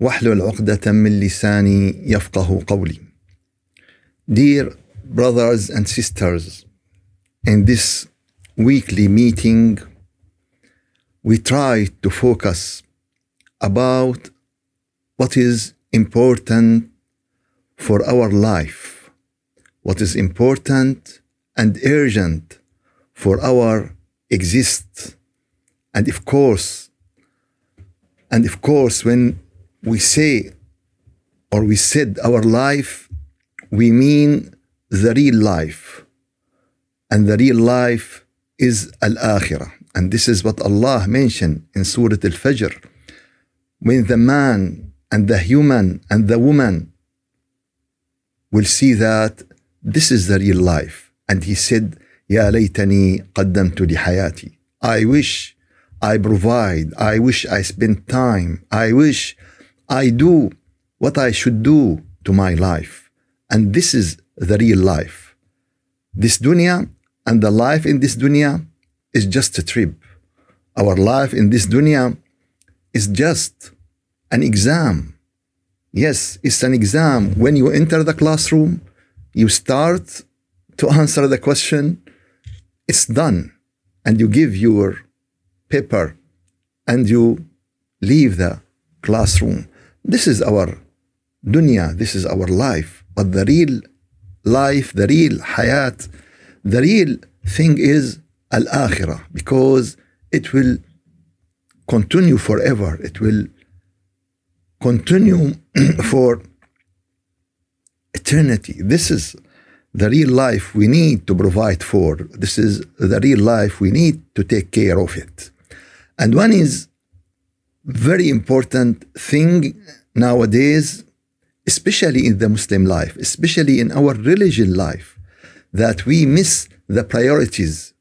واحلل عقدة من لساني يفقه قولي. Dear brothers and sisters, in this weekly meeting, we try to focus about what is important for our life, what is important and urgent for our exist, and of course, and of course, when we say or we said our life, we mean the real life. And the real life is Al Akhirah. And this is what Allah mentioned in Surah Al Fajr. When the man and the human and the woman will see that this is the real life. And he said, Ya laytani qaddamtu li hayati. I wish I provide. I wish I spend time. I wish I do what I should do to my life. And this is the real life. This dunya and the life in this dunya is just a trip. Our life in this dunya is just an exam. Yes, it's an exam. When you enter the classroom, you start to answer the question, it's done. And you give your paper and you leave the classroom. This is our dunya, this is our life. But the real life, the real hayat, the real thing is al akhirah because it will continue forever. It will continue for eternity. This is the real life we need to provide for. This is the real life we need to take care of it. And one is very important thing nowadays, especially in the Muslim life, especially in our religion life, that we miss the priorities.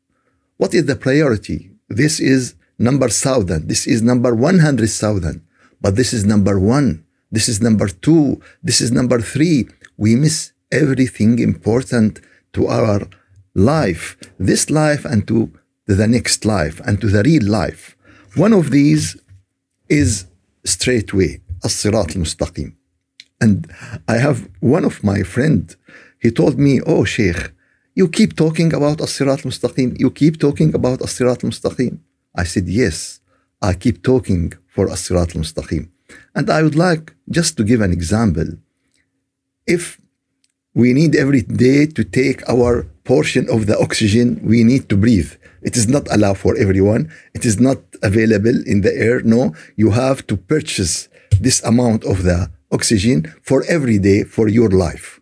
What is the priority? This is number thousand. This is number one hundred thousand. But this is number one. This is number two. This is number three. We miss everything important to our life, this life, and to the next life, and to the real life. One of these is straight way, as-sirat al-mustaqim. And I have one of my friend, he told me, oh Sheikh, you keep talking about as-sirat al-mustaqim, you keep talking about as-sirat al-mustaqim. I said, yes, I keep talking for as-sirat al-mustaqim. And I would like just to give an example. If we need every day to take our portion of the oxygen we need to breathe. It is not allowed for everyone. It is not available in the air. No, you have to purchase this amount of the oxygen for every day for your life.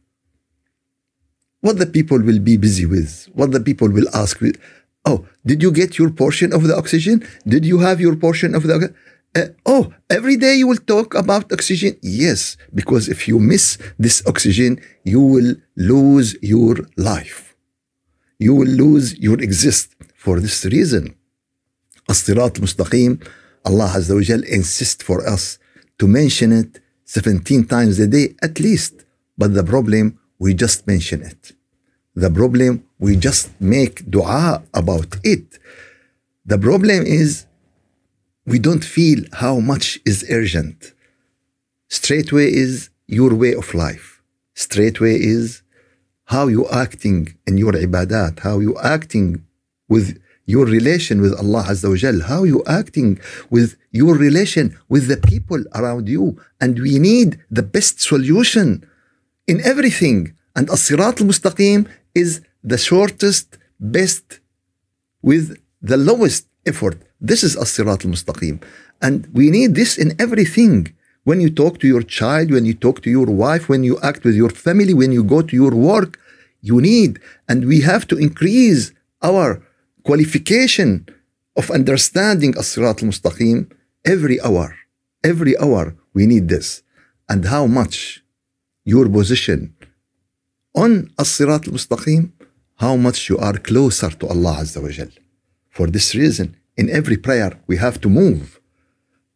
What the people will be busy with, what the people will ask with, oh, did you get your portion of the oxygen? Did you have your portion of the uh, oh, every day you will talk about oxygen? Yes, because if you miss this oxygen, you will lose your life. You will lose your exist. For this reason, As-Sirat Mustaqim, Allah Azza wa Jal for us to mention it 17 times a day at least. But the problem, we just mention it. The problem, we just make dua about it. The problem is we don't feel how much is urgent. Straightway is your way of life. Straightway is how you acting in your ibadat, how you acting with your relation with Allah Azza wa Jal, how you acting with your relation with the people around you. And we need the best solution in everything. And As-Sirat al-Mustaqim is the shortest, best, with the lowest effort. This is As-Sirat al-Mustaqim. And we need this in everything. When you talk to your child, when you talk to your wife, when you act with your family, when you go to your work, you need. And we have to increase our qualification of understanding As-Sirat al-Mustaqim every hour. Every hour we need this. And how much your position on as-sirat al-mustaqim, how much you are closer to Allah Azza wa Jal. For this reason, in every prayer, we have to move,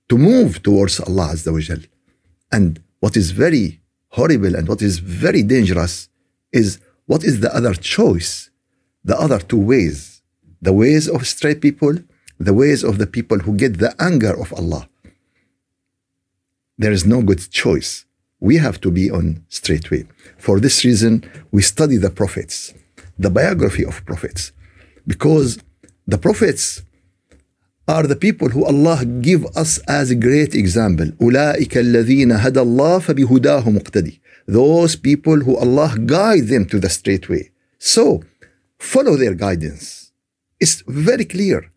to move towards Allah Azza wa Jal. And what is very horrible and what is very dangerous is what is the other choice, the other two ways, the ways of straight people, the ways of the people who get the anger of Allah. There is no good choice. We have to be on straight way. For this reason, we study the prophets, the biography of prophets, because the prophets are the people who Allah give us as a great example. أولئك الذين هدى الله فبهداه مقتدي. Those people who Allah guide them to the straight way. So, follow their guidance. It's very clear.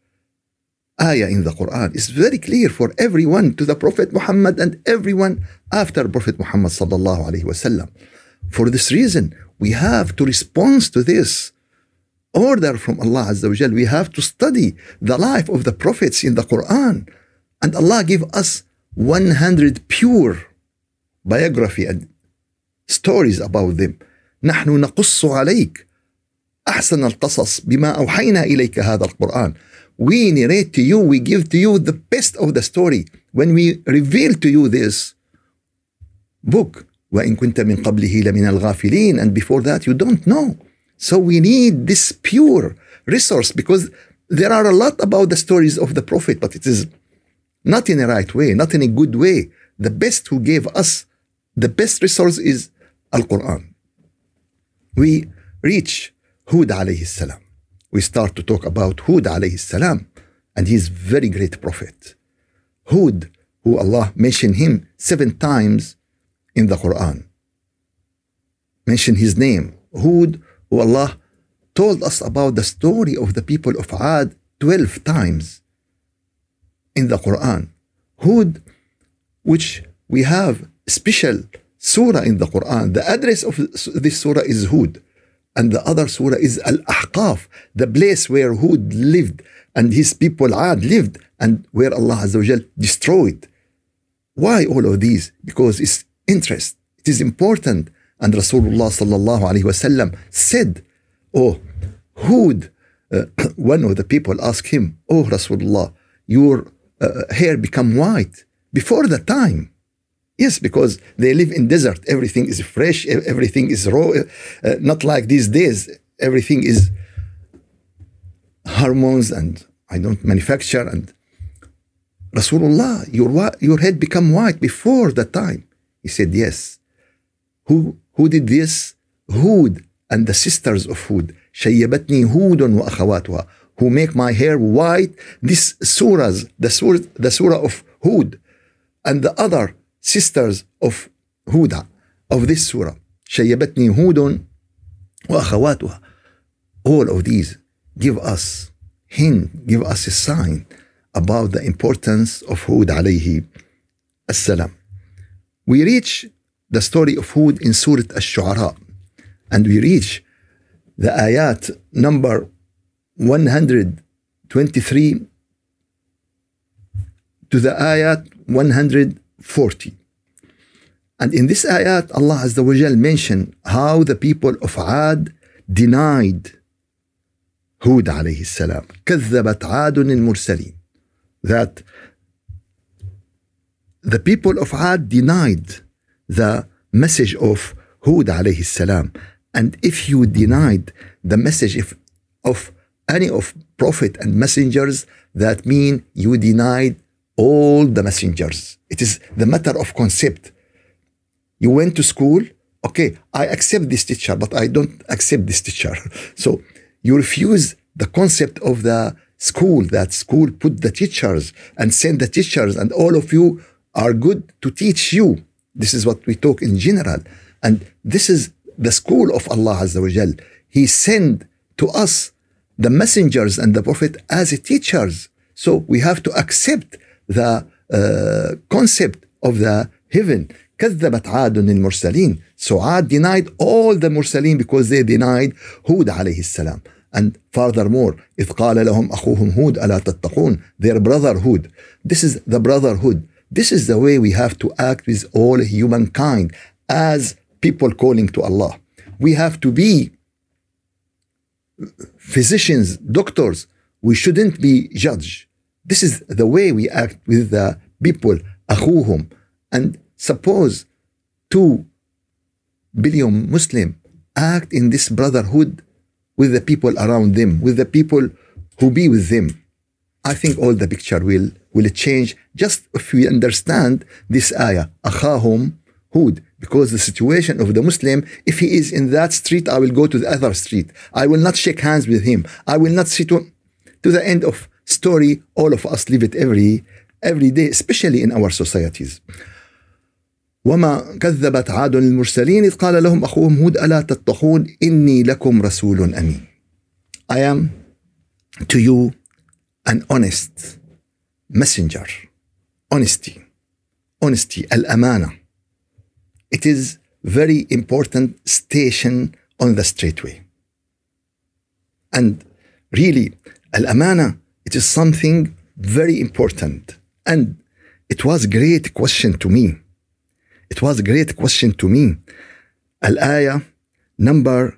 Ayah in the Quran is very clear for everyone to the Prophet Muhammad and everyone after Prophet Muhammad sallallahu alaihi wasallam. For this reason, we have to respond to this order from Allah Azza wa Jal. We have to study the life of the prophets in the Quran. And Allah give us 100 pure biography and stories about them. نحن نقص عليك أحسن القصص بما أوحينا إليك هذا القرآن. We narrate to you, we give to you the best of the story. When we reveal to you this book, وإن كنت من قبله لمن الغافلين and before that you don't know. So we need this pure resource because there are a lot about the stories of the Prophet, but it is not in a right way, not in a good way. The best who gave us the best resource is Al Quran. We reach Hud alayhi salam. We start to talk about Hud alayhi salam, and he is very great prophet. Hud, who Allah mentioned him seven times in the Quran. Mention his name. Hud, who Allah told us about the story of the people of Ad 12 times in the Quran. Hud, which we have special surah in the Quran. The address of this surah is Hud. And the other surah is Al Ahqaf, the place where Hud lived and his people Ad lived and where Allah Azza destroyed. Why all of these? Because it's interest. It is important. And Rasulullah sallallahu alayhi wasallam said, Oh, Hud, uh, one of the people asked him, Oh Rasulullah, your uh, hair become white before the time. Yes, because they live in desert. Everything is fresh. Everything is raw. Uh, not like these days. Everything is hormones and I don't manufacture. And Rasulullah, your your head become white before the time. He said, yes. Who who did this? Hud and the sisters of Hud. شيبتني هود وأخواتها who make my hair white. This surahs, the surah, the surah of Hud and the other sisters of Huda of this surah. شيبتني هود وأخواتها. All of these give us hint, give us a sign about the importance of Hud alayhi السلام. We reach the story of Hud in Surah Ash-Shu'ara and we reach the ayat number 123 to the ayat 140. And in this ayat, Allah Azza wa Jal mentioned how the people of Ad denied Hud alayhi salam. كذبت عاد المرسلين. That the people of Ad denied the message of Hud alayhi salam. And if you denied the message of, of any of prophet and messengers, that mean you denied all the messengers. It is the matter of concept. You went to school, okay, I accept this teacher, but I don't accept this teacher. So you refuse the concept of the school, that school put the teachers and send the teachers, and all of you are good to teach you. This is what we talk in general. And this is the school of Allah Azza wa Jal. He sent to us the messengers and the prophet as teachers. So we have to accept the uh, concept of the heaven. كذبت عاد المرسلين. So Ad denied all the Mursaleen because they denied Hud عليه السلام. And furthermore, إذ قال لهم أخوهم هود ألا تتقون. Their brotherhood. This is the brotherhood. This is the way we have to act with all humankind as people calling to Allah. We have to be physicians, doctors. We shouldn't be judged. This is the way we act with the people, أخوهم. And suppose two billion Muslim act in this brotherhood with the people around them, with the people who be with them. I think all the picture will will change just if we understand this ayah, أخاهم Hud, because the situation of the Muslim, if he is in that street, I will go to the other street. I will not shake hands with him. I will not sit to, to the end of story. All of us live it every every day, especially in our societies. وما كذبت عاد المرسلين إذ قال لهم أخوهم هود ألا تتقون إني لكم رسول أمين I am to you an honest messenger, honesty, honesty, al-amana. It is very important station on the straightway. And really, al-amana, it is something very important. And it was great question to me. It was great question to me. Al-ayah number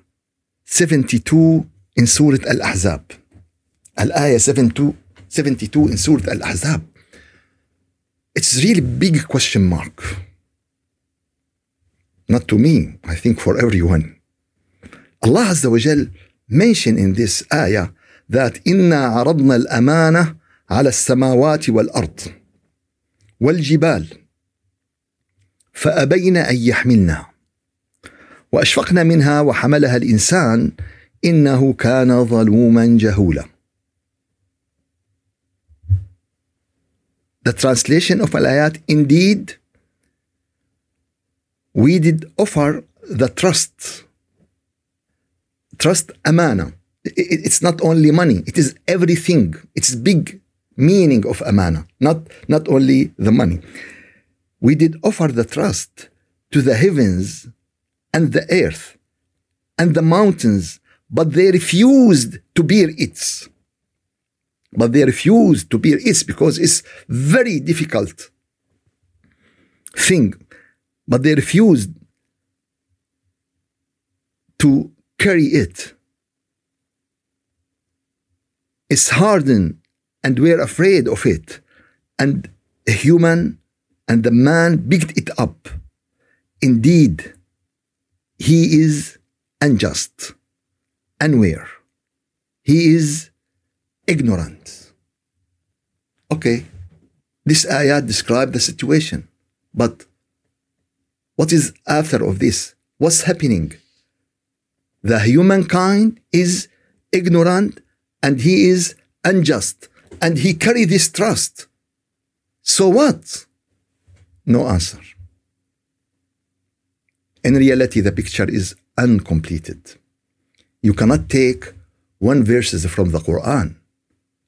72 in Surah Al-Ahzab. Al-ayah 72 72 in Surah Al-Ahzab. It's really big question mark. Not to me, I think for everyone. Allah Azza wa Jal mentioned in this ayah that إنا عرضنا الأمانة على السماوات والأرض والجبال فابين ان يحملنها واشفقن منها وحملها الانسان انه كان ظلوما جهولا The translation of Al-Ayat indeed we did offer the trust trust amana. It's not only money it is everything. It's big meaning of amana not not only the money. We did offer the trust to the heavens and the earth and the mountains, but they refused to bear it. But they refused to bear it because it's very difficult thing. But they refused to carry it. It's hardened and we're afraid of it. And a human and the man picked it up. Indeed, he is unjust, unaware. He is ignorant. Okay, this ayah describes the situation, but what is after of this? What's happening? The humankind is ignorant and he is unjust and he carry this trust. So what? No answer. In reality, the picture is uncompleted. You cannot take one verses from the Quran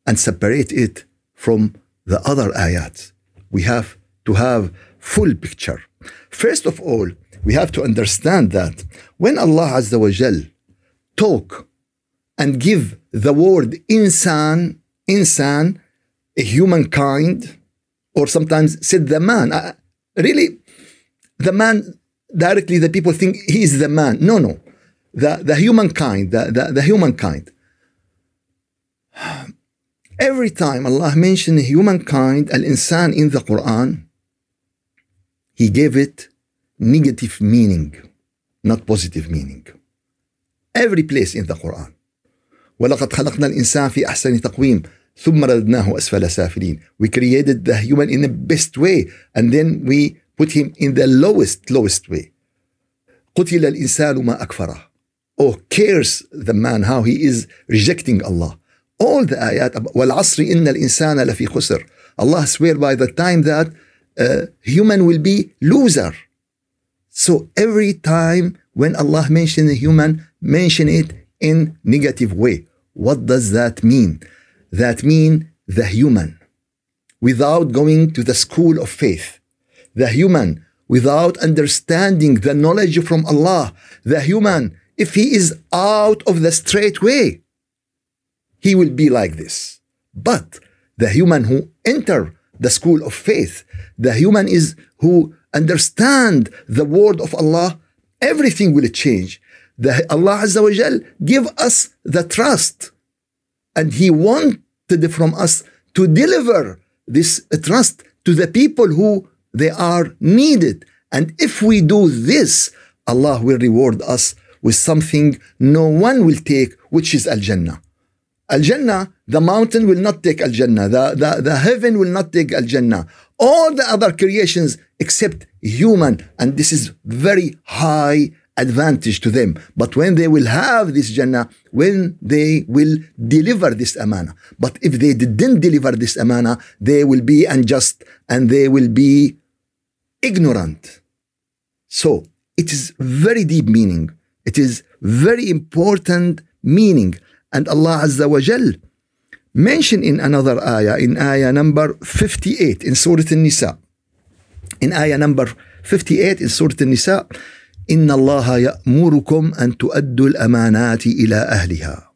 and separate it from the other ayat. We have to have full picture. First of all, we have to understand that when Allah Azza wa Jal talk and give the word insan, insan, a humankind, or sometimes said the man, uh, really, the man directly the people think he is the man. No, no. The, the humankind, the, the, the humankind. Every time Allah mentioned humankind, al-insan in the Quran, He gave it negative meaning, not positive meaning. Every place in the Quran. ولقد خلقنا الإنسان في أحسن تقويم ثم رددناه أسفل سافلين. We created the human in the best way and then we put him in the lowest, lowest way. قتل الإنسان ما أكفره. Oh, cares the man how he is rejecting Allah. All the ayat, والعصر إن الإنسان لفي خسر. Allah swear by the time that uh, human will be loser. So every time when Allah mention the human, mention it in negative way. What does that mean? That mean the human without going to the school of faith. The human without understanding the knowledge from Allah. The human, if he is out of the straight way, he will be like this. But the human who enter the school of faith, the human is who understand the word of Allah, everything will change. The, Allah Azza wa Jal give us the trust. And He wanted from us to deliver this trust to the people who they are needed. And if we do this, Allah will reward us with something no one will take, which is Al Jannah. Al Jannah, the mountain will not take Al Jannah, the, the, the heaven will not take Al Jannah. All the other creations except human, and this is very high advantage to them. But when they will have this Jannah, when they will deliver this amana. But if they didn't deliver this amana, they will be unjust and they will be ignorant. So it is very deep meaning. It is very important meaning. And Allah Azza wa Jal mentioned in another ayah, in ayah number 58 in Surah An-Nisa. In ayah number 58 in Surah An-Nisa, إن الله يأمركم أن تؤدوا الأمانات إلى أهلها.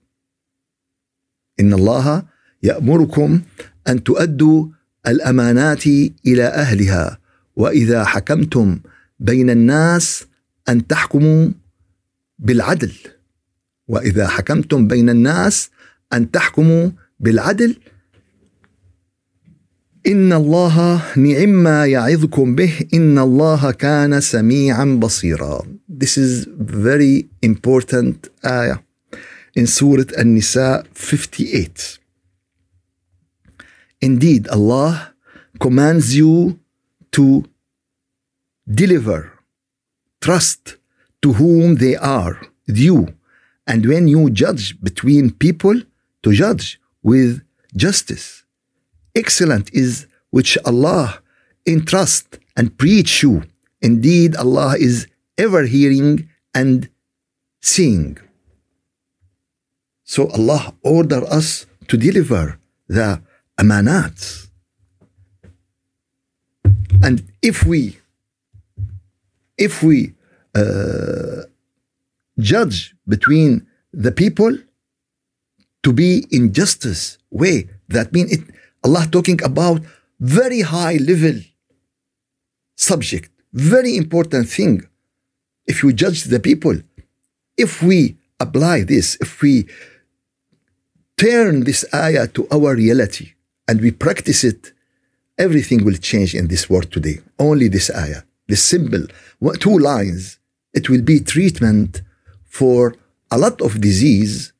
إن الله يأمركم أن تؤدوا الأمانات إلى أهلها وإذا حكمتم بين الناس أن تحكموا بالعدل وإذا حكمتم بين الناس أن تحكموا بالعدل إن الله نعم يعظكم به إن الله كان سميعا بصيرا This is very important ayah in Surah An-Nisa 58 Indeed Allah commands you to deliver trust to whom they are due and when you judge between people to judge with justice excellent is which Allah entrust and preach you. Indeed, Allah is ever hearing and seeing. So Allah order us to deliver the amanat. And if we if we uh, judge between the people to be in justice way, that means it Allah talking about very high level subject, very important thing. If you judge the people, if we apply this, if we turn this ayah to our reality and we practice it, everything will change in this world today. Only this ayah, this symbol, two lines, it will be treatment for a lot of disease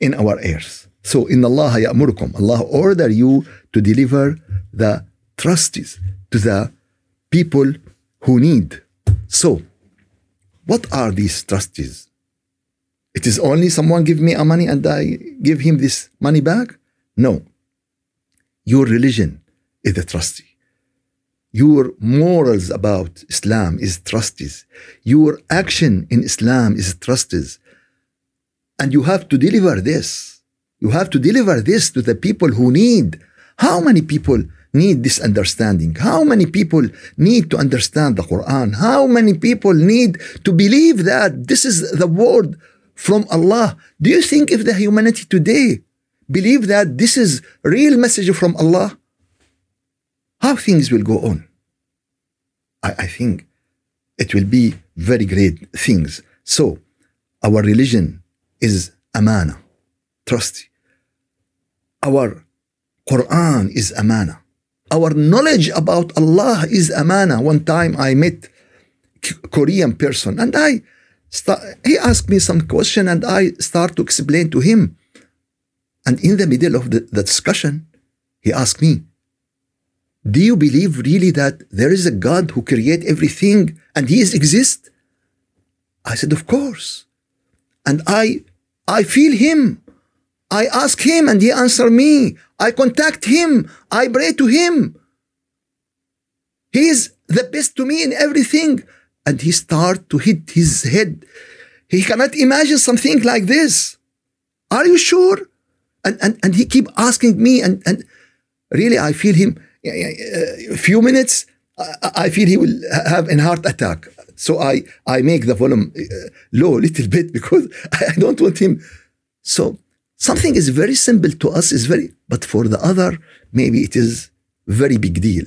in our earth. So in Allah ya'murukum, Allah order you to deliver the trustees to the people who need. So, what are these trustees? It is only someone give me a money and I give him this money back? No. Your religion is the trustee. Your morals about Islam is trustees. Your action in Islam is trustees. And you have to deliver this. You have to deliver this to the people who need. How many people need this understanding? How many people need to understand the Quran? How many people need to believe that this is the word from Allah? Do you think if the humanity today believe that this is real message from Allah, how things will go on? I, I think it will be very great things. So our religion is amana trust. Our Quran is amana. Our knowledge about Allah is amana. One time I met Korean person and I start, he asked me some question and I start to explain to him. And in the middle of the, the discussion, he asked me, do you believe really that there is a God who create everything and he is exist? I said, of course. And I I feel him. I ask him and he answer me. I contact him. I pray to him. He is the best to me in everything. And he start to hit his head. He cannot imagine something like this. Are you sure? And, and, and he keep asking me and, and really I feel him a few minutes I feel he will have a heart attack. So I, I make the volume uh, low a little bit because I don't want him. So Something is very simple to us is very, but for the other, maybe it is very big deal.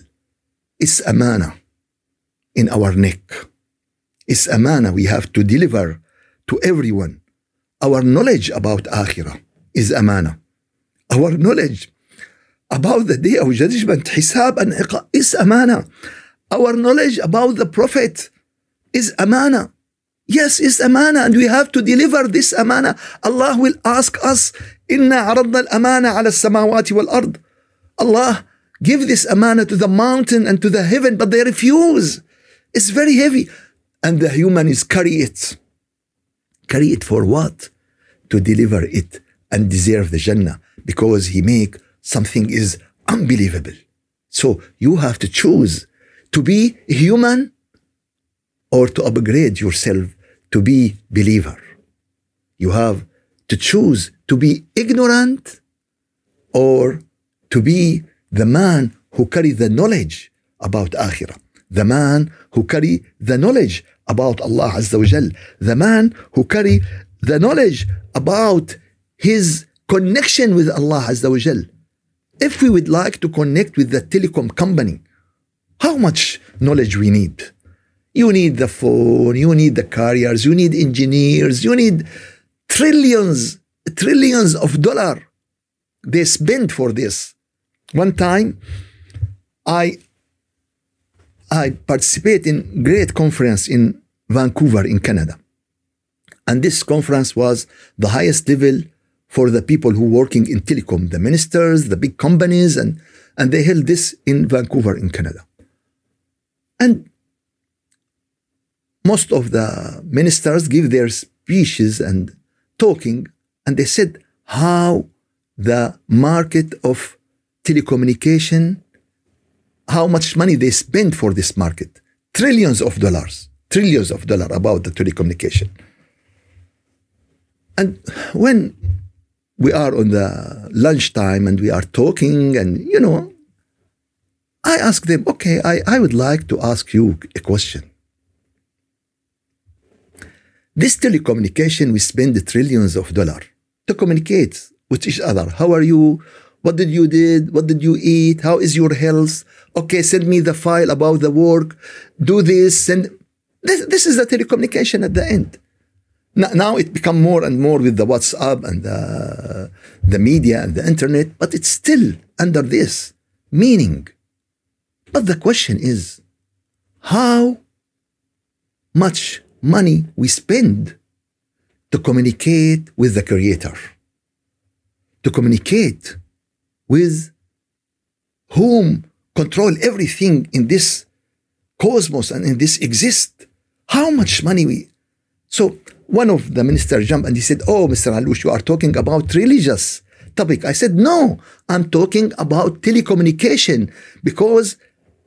It's amana in our neck. is amana. We have to deliver to everyone. Our knowledge about akhirah is amana. Our knowledge about the day of judgment, hisab and iqab is amana. Our knowledge about the Prophet is amana. Yes, it's amana, and we have to deliver this amana. Allah will ask us, "Inna aradna al-amana ala samawati wal ard." Allah give this amana to the mountain and to the heaven, but they refuse. It's very heavy, and the human is carry it. Carry it for what? To deliver it and deserve the Jannah because he make something is unbelievable. So you have to choose to be human or to upgrade yourself to be believer. You have to choose to be ignorant or to be the man who carry the knowledge about akhirah, the man who carry the knowledge about Allah Azza wa Jal, the man who carry the knowledge about his connection with Allah Azza wa Jal. If we would like to connect with the telecom company, how much knowledge we need? You need the phone, you need the carriers, you need engineers, you need trillions, trillions of dollar they spend for this. One time, I I participate in great conference in Vancouver in Canada. And this conference was the highest level for the people who working in telecom, the ministers, the big companies, and, and they held this in Vancouver in Canada. And most of the ministers give their speeches and talking, and they said how the market of telecommunication, how much money they spend for this market. Trillions of dollars, trillions of dollars about the telecommunication. And when we are on the lunchtime and we are talking and, you know, I ask them, okay, I, I would like to ask you a question. This telecommunication, we spend trillions of dollars to communicate with each other. How are you? What did you did? What did you eat? How is your health? Okay, send me the file about the work. Do this. Send. This, this is the telecommunication at the end. Now, it become more and more with the WhatsApp and the, the media and the internet, but it's still under this meaning. But the question is, how much money we spend to communicate with the Creator, to communicate with whom control everything in this cosmos and in this exist. How much money we. So one of the ministers jumped and he said, Oh, Mr. Alouche, you are talking about religious topic. I said, No, I'm talking about telecommunication because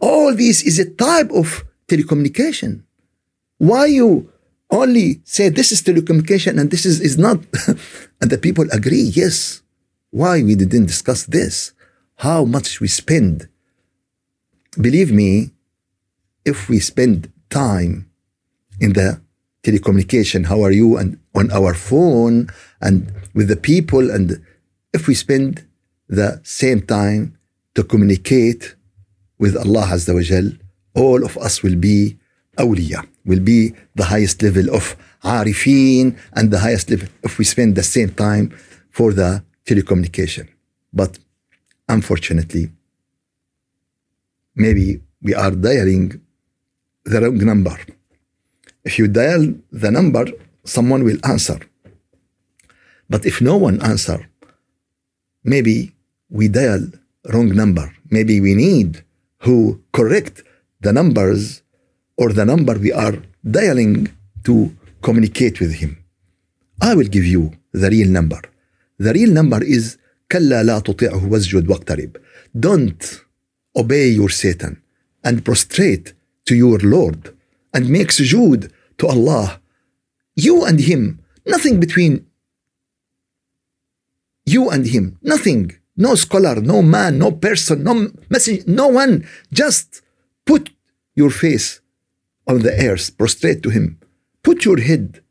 all this is a type of telecommunication. Why you only say this is telecommunication and this is, is not? and the people agree, yes why we didn't discuss this, how much we spend. Believe me, if we spend time in the telecommunication, how are you, and on our phone and with the people, and if we spend the same time to communicate with Allah Azza wa Jal, all of us will be awliya, will be the highest level of arifin and the highest level if we spend the same time for the telecommunication. But unfortunately, maybe we are dialing the wrong number. If you dial the number, someone will answer. But if no one answer, maybe we dial wrong number. Maybe we need who correct the numbers or the number we are dialing to communicate with him. I will give you the real number. The real number is كلا لا تطيعه واسجد واقترب. Don't obey your Satan and prostrate to your Lord and make sujood to Allah. You and him, nothing between you and him, nothing. No scholar, no man, no person, no message, no one. Just put your face on the earth, prostrate to him. Put your head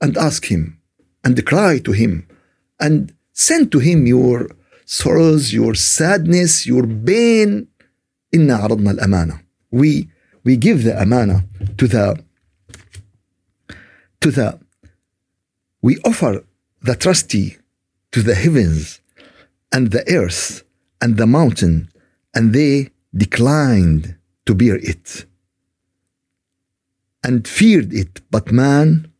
and ask him and cry to him and send to him your sorrows, your sadness, your pain. إنا عرضنا الأمانة. We we give the amana to the to the we offer the trustee to the heavens and the earth and the mountain, and they declined to bear it and feared it, but man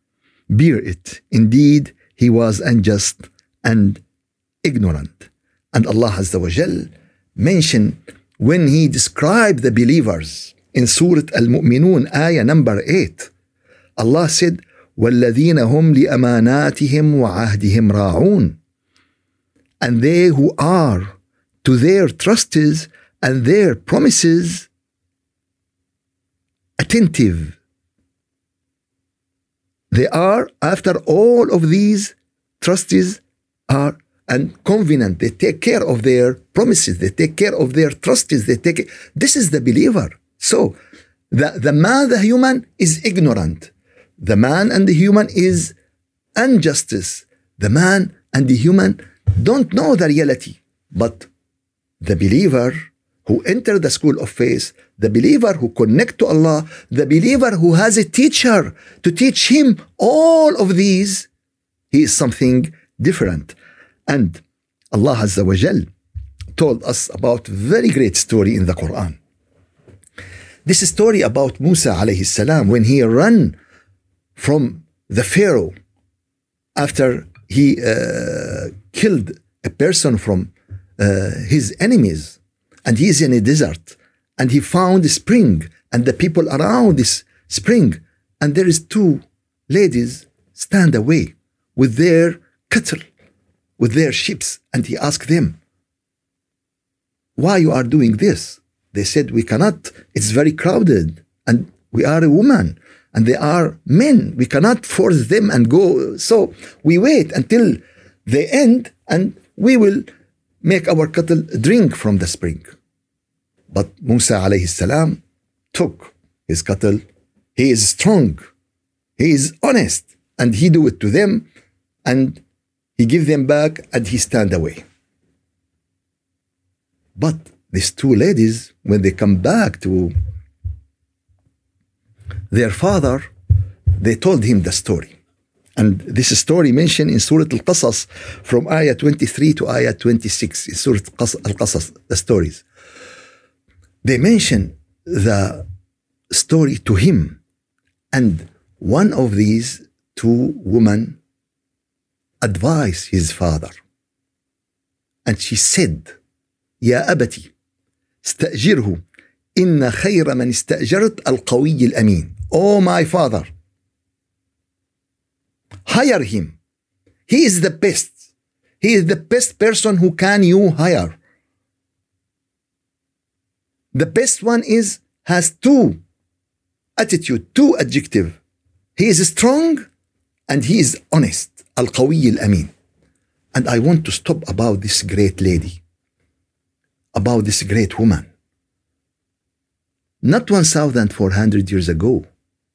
bear it. Indeed, he was unjust and ignorant. And Allah Azza wa Jal mentioned when he described the believers in Surah Al-Mu'minun, ayah number 8, Allah said, والذين هم لأماناتهم وعهدهم راعون and they who are to their trusts and their promises attentive they are, after all of these trustees are and covenant, they take care of their promises, they take care of their trustees, they take this is the believer. So the, the man, the human is ignorant. The man and the human is injustice. The man and the human don't know the reality. But the believer who enter the school of faith, the believer who connect to Allah, the believer who has a teacher to teach him all of these, he is something different. And Allah Azza wa told us about very great story in the Quran. This story about Musa alayhi salam when he ran from the Pharaoh after he uh, killed a person from uh, his enemies. And he is in a desert and he found a spring and the people around this spring. And there is two ladies stand away with their cattle with their ships. And he asked them why you are doing this they said we cannot it's very crowded and we are a woman and they are men we cannot force them and go so we wait until they end and we will make our cattle drink from the spring. But Musa alayhi salam took his cattle. He is strong. He is honest. And he do it to them and he give them back and he stand away. But these two ladies, when they come back to their father, they told him the story. And this story mentioned in Surah Al-Qasas from Ayah 23 to Ayah 26 in Surah Al-Qasas, the stories. They mention the story to him. And one of these two women advised his father. And she said, Ya abati, استأجره إن خير من استأجرت القوي الأمين. Oh my father, hire him. He is the best. He is the best person who can you hire. The best one is has two attitude, two adjective. He is strong and he is honest. Al-Qawi al-Amin. And I want to stop about this great lady, about this great woman. Not 1,400 years ago,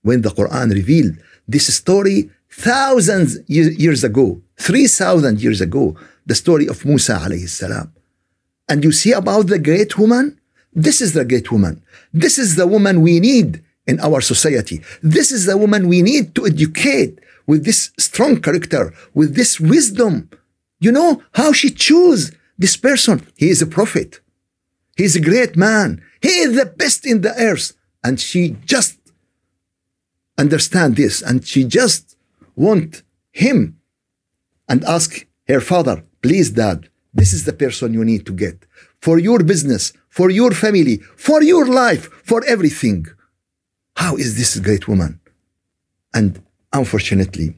when the Quran revealed this story thousands years ago, 3,000 years ago, the story of Musa alayhi salam. And you see about the great woman? This is the great woman. This is the woman we need in our society. This is the woman we need to educate with this strong character, with this wisdom. You know how she chose this person. He is a prophet. He is a great man. He is the best in the earth. And she just understand this and she just want him and ask her father, please, dad, this is the person you need to get for your business, for your family, for your life, for everything. How is this great woman? And unfortunately,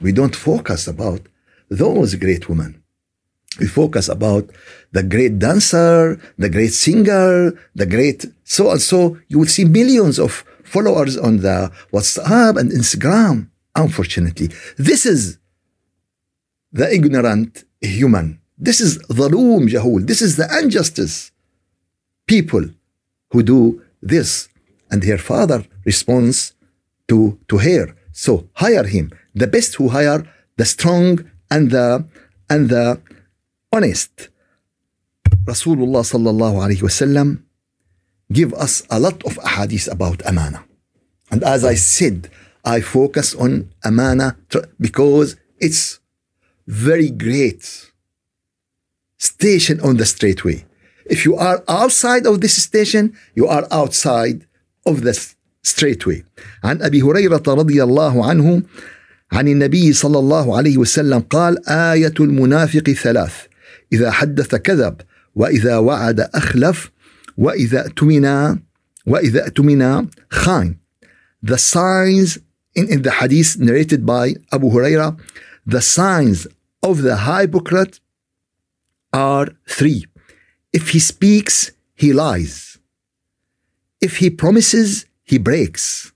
we don't focus about those great women We focus about the great dancer, the great singer, the great so and so. You will see millions of followers on the WhatsApp and Instagram. Unfortunately, this is the ignorant human. This is ظلوم jahul. This is the injustice. People who do this. And her father responds to, to her. So hire him. The best who hire the strong and the and the honest. Rasulullah sallallahu alayhi wasallam give us a lot of ahadith about amana. And as I said, I focus on amana because it's very great station on the straightway. If you are outside of this station, you are outside of the straightway. عن أبي هريرة رضي الله عنه عن النبي صلى الله عليه وسلم قال آية المنافق ثلاث إذا حدث كذب وإذا وعد أخلف وإذا اؤتمن وإذا اؤتمن خان The signs in, in the hadith narrated by Abu Huraira the signs of the hypocrite are three. If he speaks, he lies. If he promises, he breaks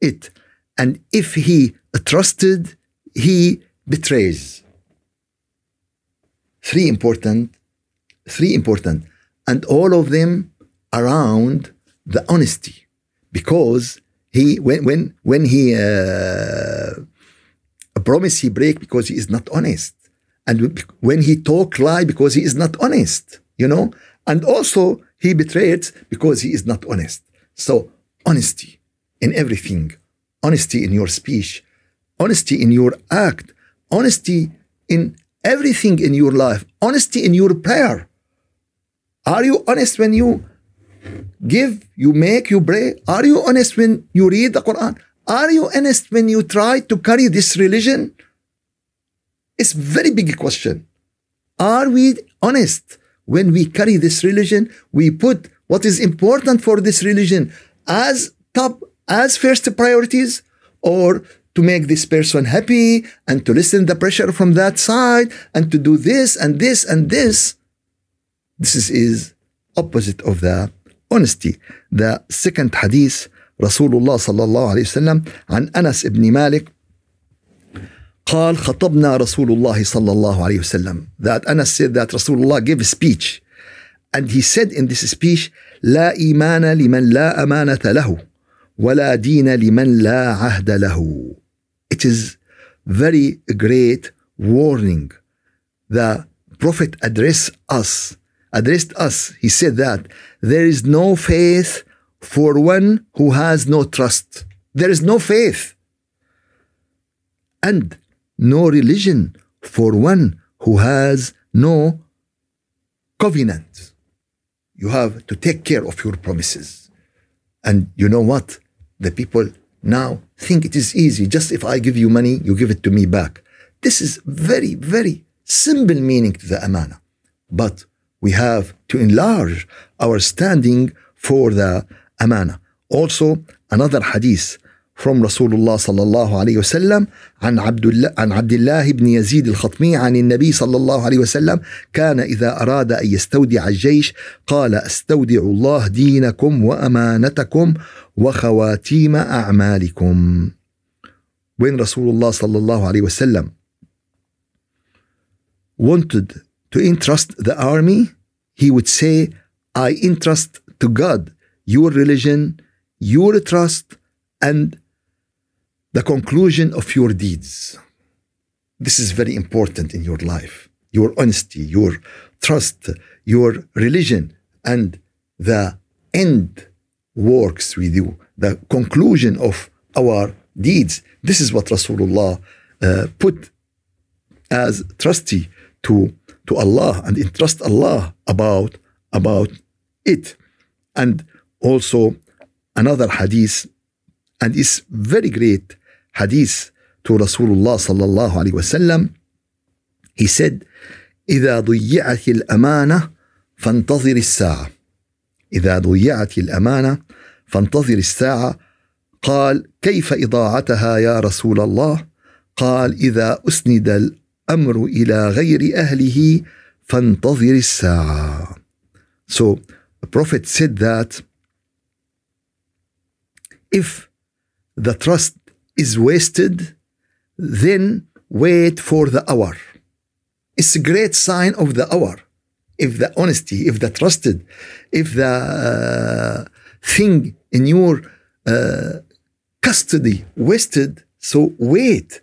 it. And if he trusted, he betrays. Three important, three important, and all of them around the honesty, because he when when when he uh, a promise he break because he is not honest, and when he talk lie because he is not honest, you know, and also he betrayed because he is not honest. So honesty in everything, honesty in your speech, honesty in your act, honesty in everything in your life, honesty in your prayer. Are you honest when you give, you make, you pray? Are you honest when you read the Quran? Are you honest when you try to carry this religion? It's very big question. Are we honest when we carry this religion? We put what is important for this religion as top, as first priorities, or to make this person happy and to listen the pressure from that side and to do this and this and this. This is, is opposite of the honesty. The second hadith, Rasulullah صلى الله عليه وسلم عن أنس بن مالك قال خطبنا رسول الله صلى الله عليه وسلم that Anas said that Rasulullah gave a speech and he said in this speech لا إيمان لمن لا أمانة له ولا دين لمن لا عهد له it is very great warning the prophet addressed us addressed us he said that there is no faith for one who has no trust there is no faith and no religion for one who has no covenant. You have to take care of your promises. And you know what? The people now think it is easy. Just if I give you money, you give it to me back. This is very, very simple meaning to the amana. But we have to enlarge our standing for the amana. Also, another hadith from Rasulullah صلى الله عليه وسلم عن عبد الله عن عبد الله بن يزيد الخطمي عن النبي صلى الله عليه وسلم كان اذا اراد ان يستودع الجيش قال استودع الله دينكم وامانتكم وخواتيم اعمالكم. When Rasulullah صلى الله عليه وسلم wanted to entrust the army, he would say, I entrust to God your religion, your trust, and the conclusion of your deeds. This is very important in your life. Your honesty, your trust, your religion, and the end works with you. The conclusion of our deeds. This is what Rasulullah uh, put as trusty to, to Allah and entrust Allah about, about it. And also another hadith, and it's very great hadith to Rasulullah sallallahu alayhi wasallam. He said, إذا ضيعت الأمانة فانتظر الساعة. إذا ضيعت الأمانة فانتظر الساعة. قال: كيف إضاعتها يا رسول الله؟ قال: إذا أسند الأمر إلى غير أهله فانتظر الساعة. So, the Prophet said that if the trust wasted, then wait for the hour. It's a great sign of the hour. If the honesty, if the trusted, if the uh, thing in your uh, custody wasted, so wait,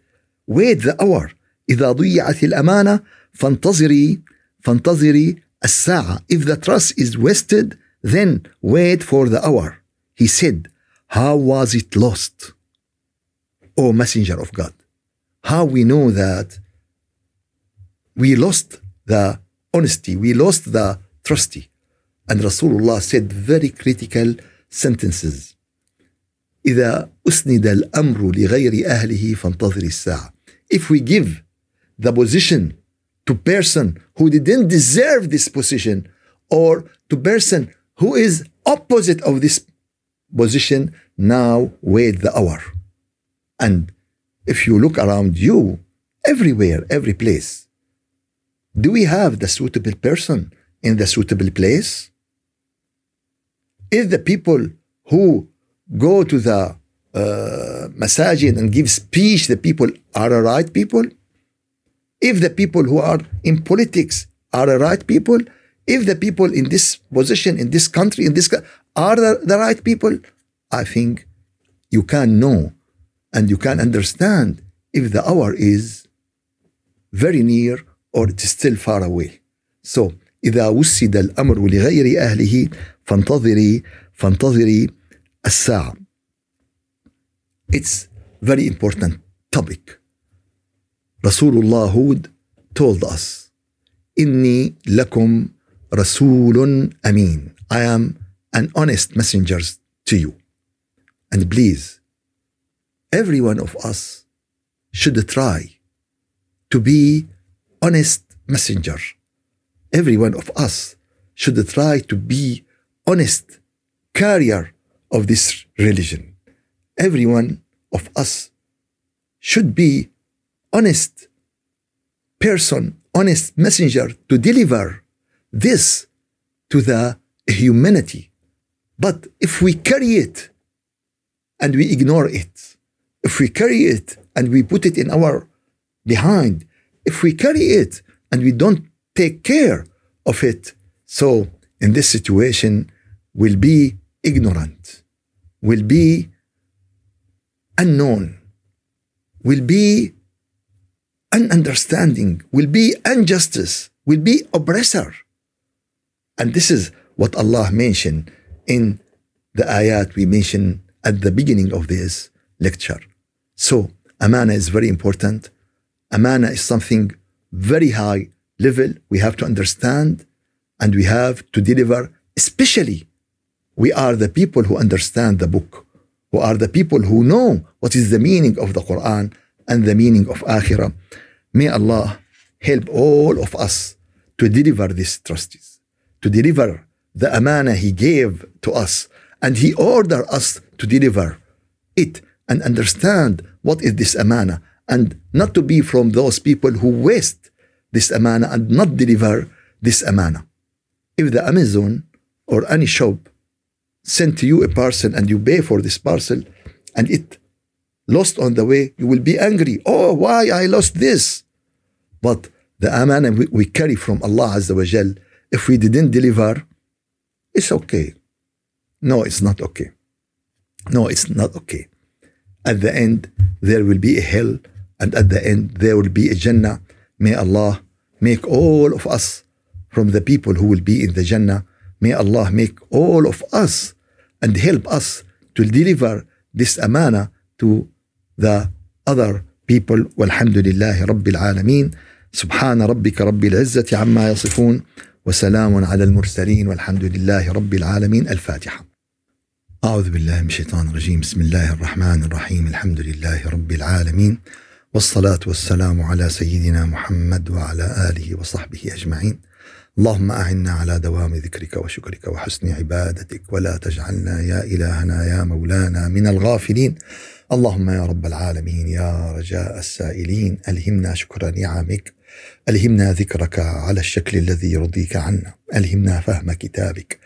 wait the hour. إذا ضيعت الأمانة فانتظري فانتظري الساعة. If the trust is wasted, then wait for the hour. He said, How was it lost? O Messenger of God. How we know that we lost the honesty, we lost the trusty. And Rasulullah said very critical sentences. إذا أسند الأمر لغير أهله فانتظر الساعة. If we give the position to person who didn't deserve this position or to person who is opposite of this position, now wait the hour. And if you look around you, everywhere, every place, do we have the suitable person in the suitable place? Is the people who go to the uh, masajid and give speech, the people are the right people? If the people who are in politics are the right people, if the people in this position, in this country, in this are the, the right people, I think you can know and you can understand if the hour is very near or it is still far away. So إذا وسد الأمر لغير أهله فانتظري فانتظري الساعة. It's very important topic. Rasulullah Hud told us إني لكم رسول أمين. I am an honest messenger to you. And please, every one of us should try to be honest messenger. Every one of us should try to be honest carrier of this religion. Every one of us should be honest person, honest messenger to deliver this to the humanity. But if we carry it and we ignore it, if we carry it and we put it in our behind, if we carry it and we don't take care of it, so in this situation, we'll be ignorant, will be unknown, will be ununderstanding, will be injustice, will be oppressor. And this is what Allah mentioned in the ayat we mentioned at the beginning of this lecture. So, amana is very important. Amana is something very high level we have to understand and we have to deliver, especially we are the people who understand the book, who are the people who know what is the meaning of the Quran and the meaning of Akhirah. May Allah help all of us to deliver these trusts, to deliver the amana He gave to us, and He ordered us to deliver it and understand what is this amana and not to be from those people who waste this amana and not deliver this amana. If the Amazon or any shop sent to you a parcel and you pay for this parcel and it lost on the way, you will be angry. Oh, why I lost this? But the amana we, we carry from Allah Azza wa Jal, if we didn't deliver, it's okay. No, it's not okay. No, it's not okay. At the end, there will be a hell, and at the end, there will be a Jannah. May Allah make all of us from the people who will be in the Jannah. May Allah make all of us and help us to deliver this amana to the other people. Walhamdulillahi Rabbil Alameen. سبحان ربك رب العزة عما يصفون وسلام على المرسلين والحمد لله رب العالمين الفاتحة أعوذ بالله من الشيطان الرجيم. بسم الله الرحمن الرحيم. الحمد لله رب العالمين. والصلاة والسلام على سيدنا محمد وعلى آله وصحبه أجمعين. اللهم أعنا على دوام ذكرك وشكرك وحسن عبادتك. ولا تجعلنا يا إلهنا يا مولانا من الغافلين. اللهم يا رب العالمين يا رجاء السائلين. ألهمنا شكر نعمك. ألهمنا ذكرك على الشكل الذي يرضيك عنا. ألهمنا فهم كتابك.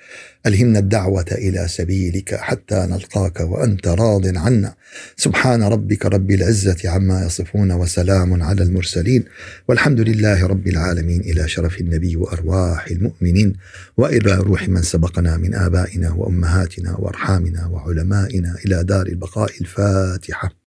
ألهمنا الدعوة إلى سبيلك حتى نلقاك وأنت راض عنا. سبحان ربك رب العزة عما يصفون وسلام على المرسلين. والحمد لله رب العالمين إلى شرف النبي وأرواح المؤمنين. وإلى روح من سبقنا من آبائنا وأمهاتنا وأرحامنا وعلمائنا إلى دار البقاء الفاتحة.